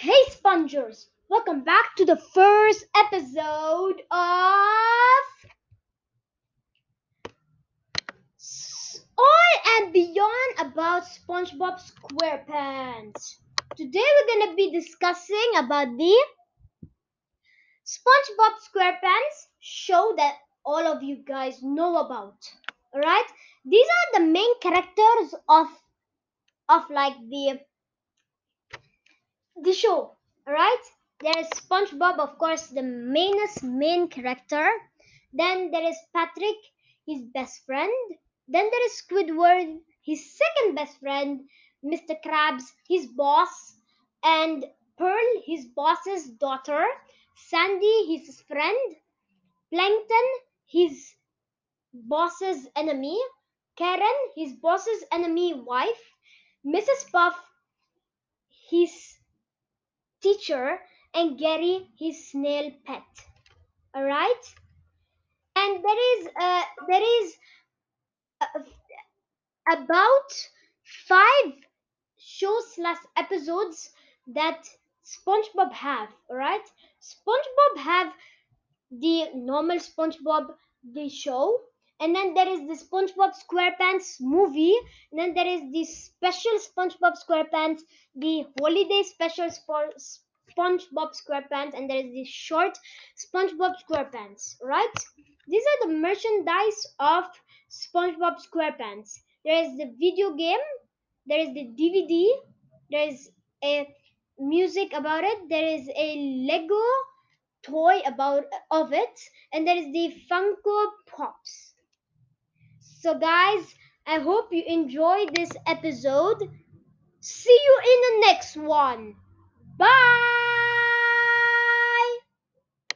Hey Spongers! Welcome back to the first episode of All and Beyond about SpongeBob SquarePants. Today we're gonna be discussing about the SpongeBob SquarePants show that all of you guys know about. Alright? These are the main characters of of like the the show right there is spongebob of course the mainest main character. Then there is patrick his best friend. Then there is squidward his second best friend mr krabs his boss. And pearl his boss's daughter. Sandy his friend. Plankton his boss's enemy. Karen his boss's enemy wife. Mrs puff his teacher and Gary his snail pet. All right, and there is uh, there is uh, about five shows slash episodes that SpongeBob have. All right, SpongeBob have the normal SpongeBob the show. And then there is the SpongeBob SquarePants movie. And then there is the special SpongeBob SquarePants the holiday special for SpongeBob SquarePants, and there is the short SpongeBob SquarePants. Right? These are the merchandise of SpongeBob SquarePants. There is the video game. There is the DVD. There is a music about it. There is a Lego toy about of it, and there is the Funko Pops. So, guys, I hope you enjoyed this episode. See you in the next one. Bye.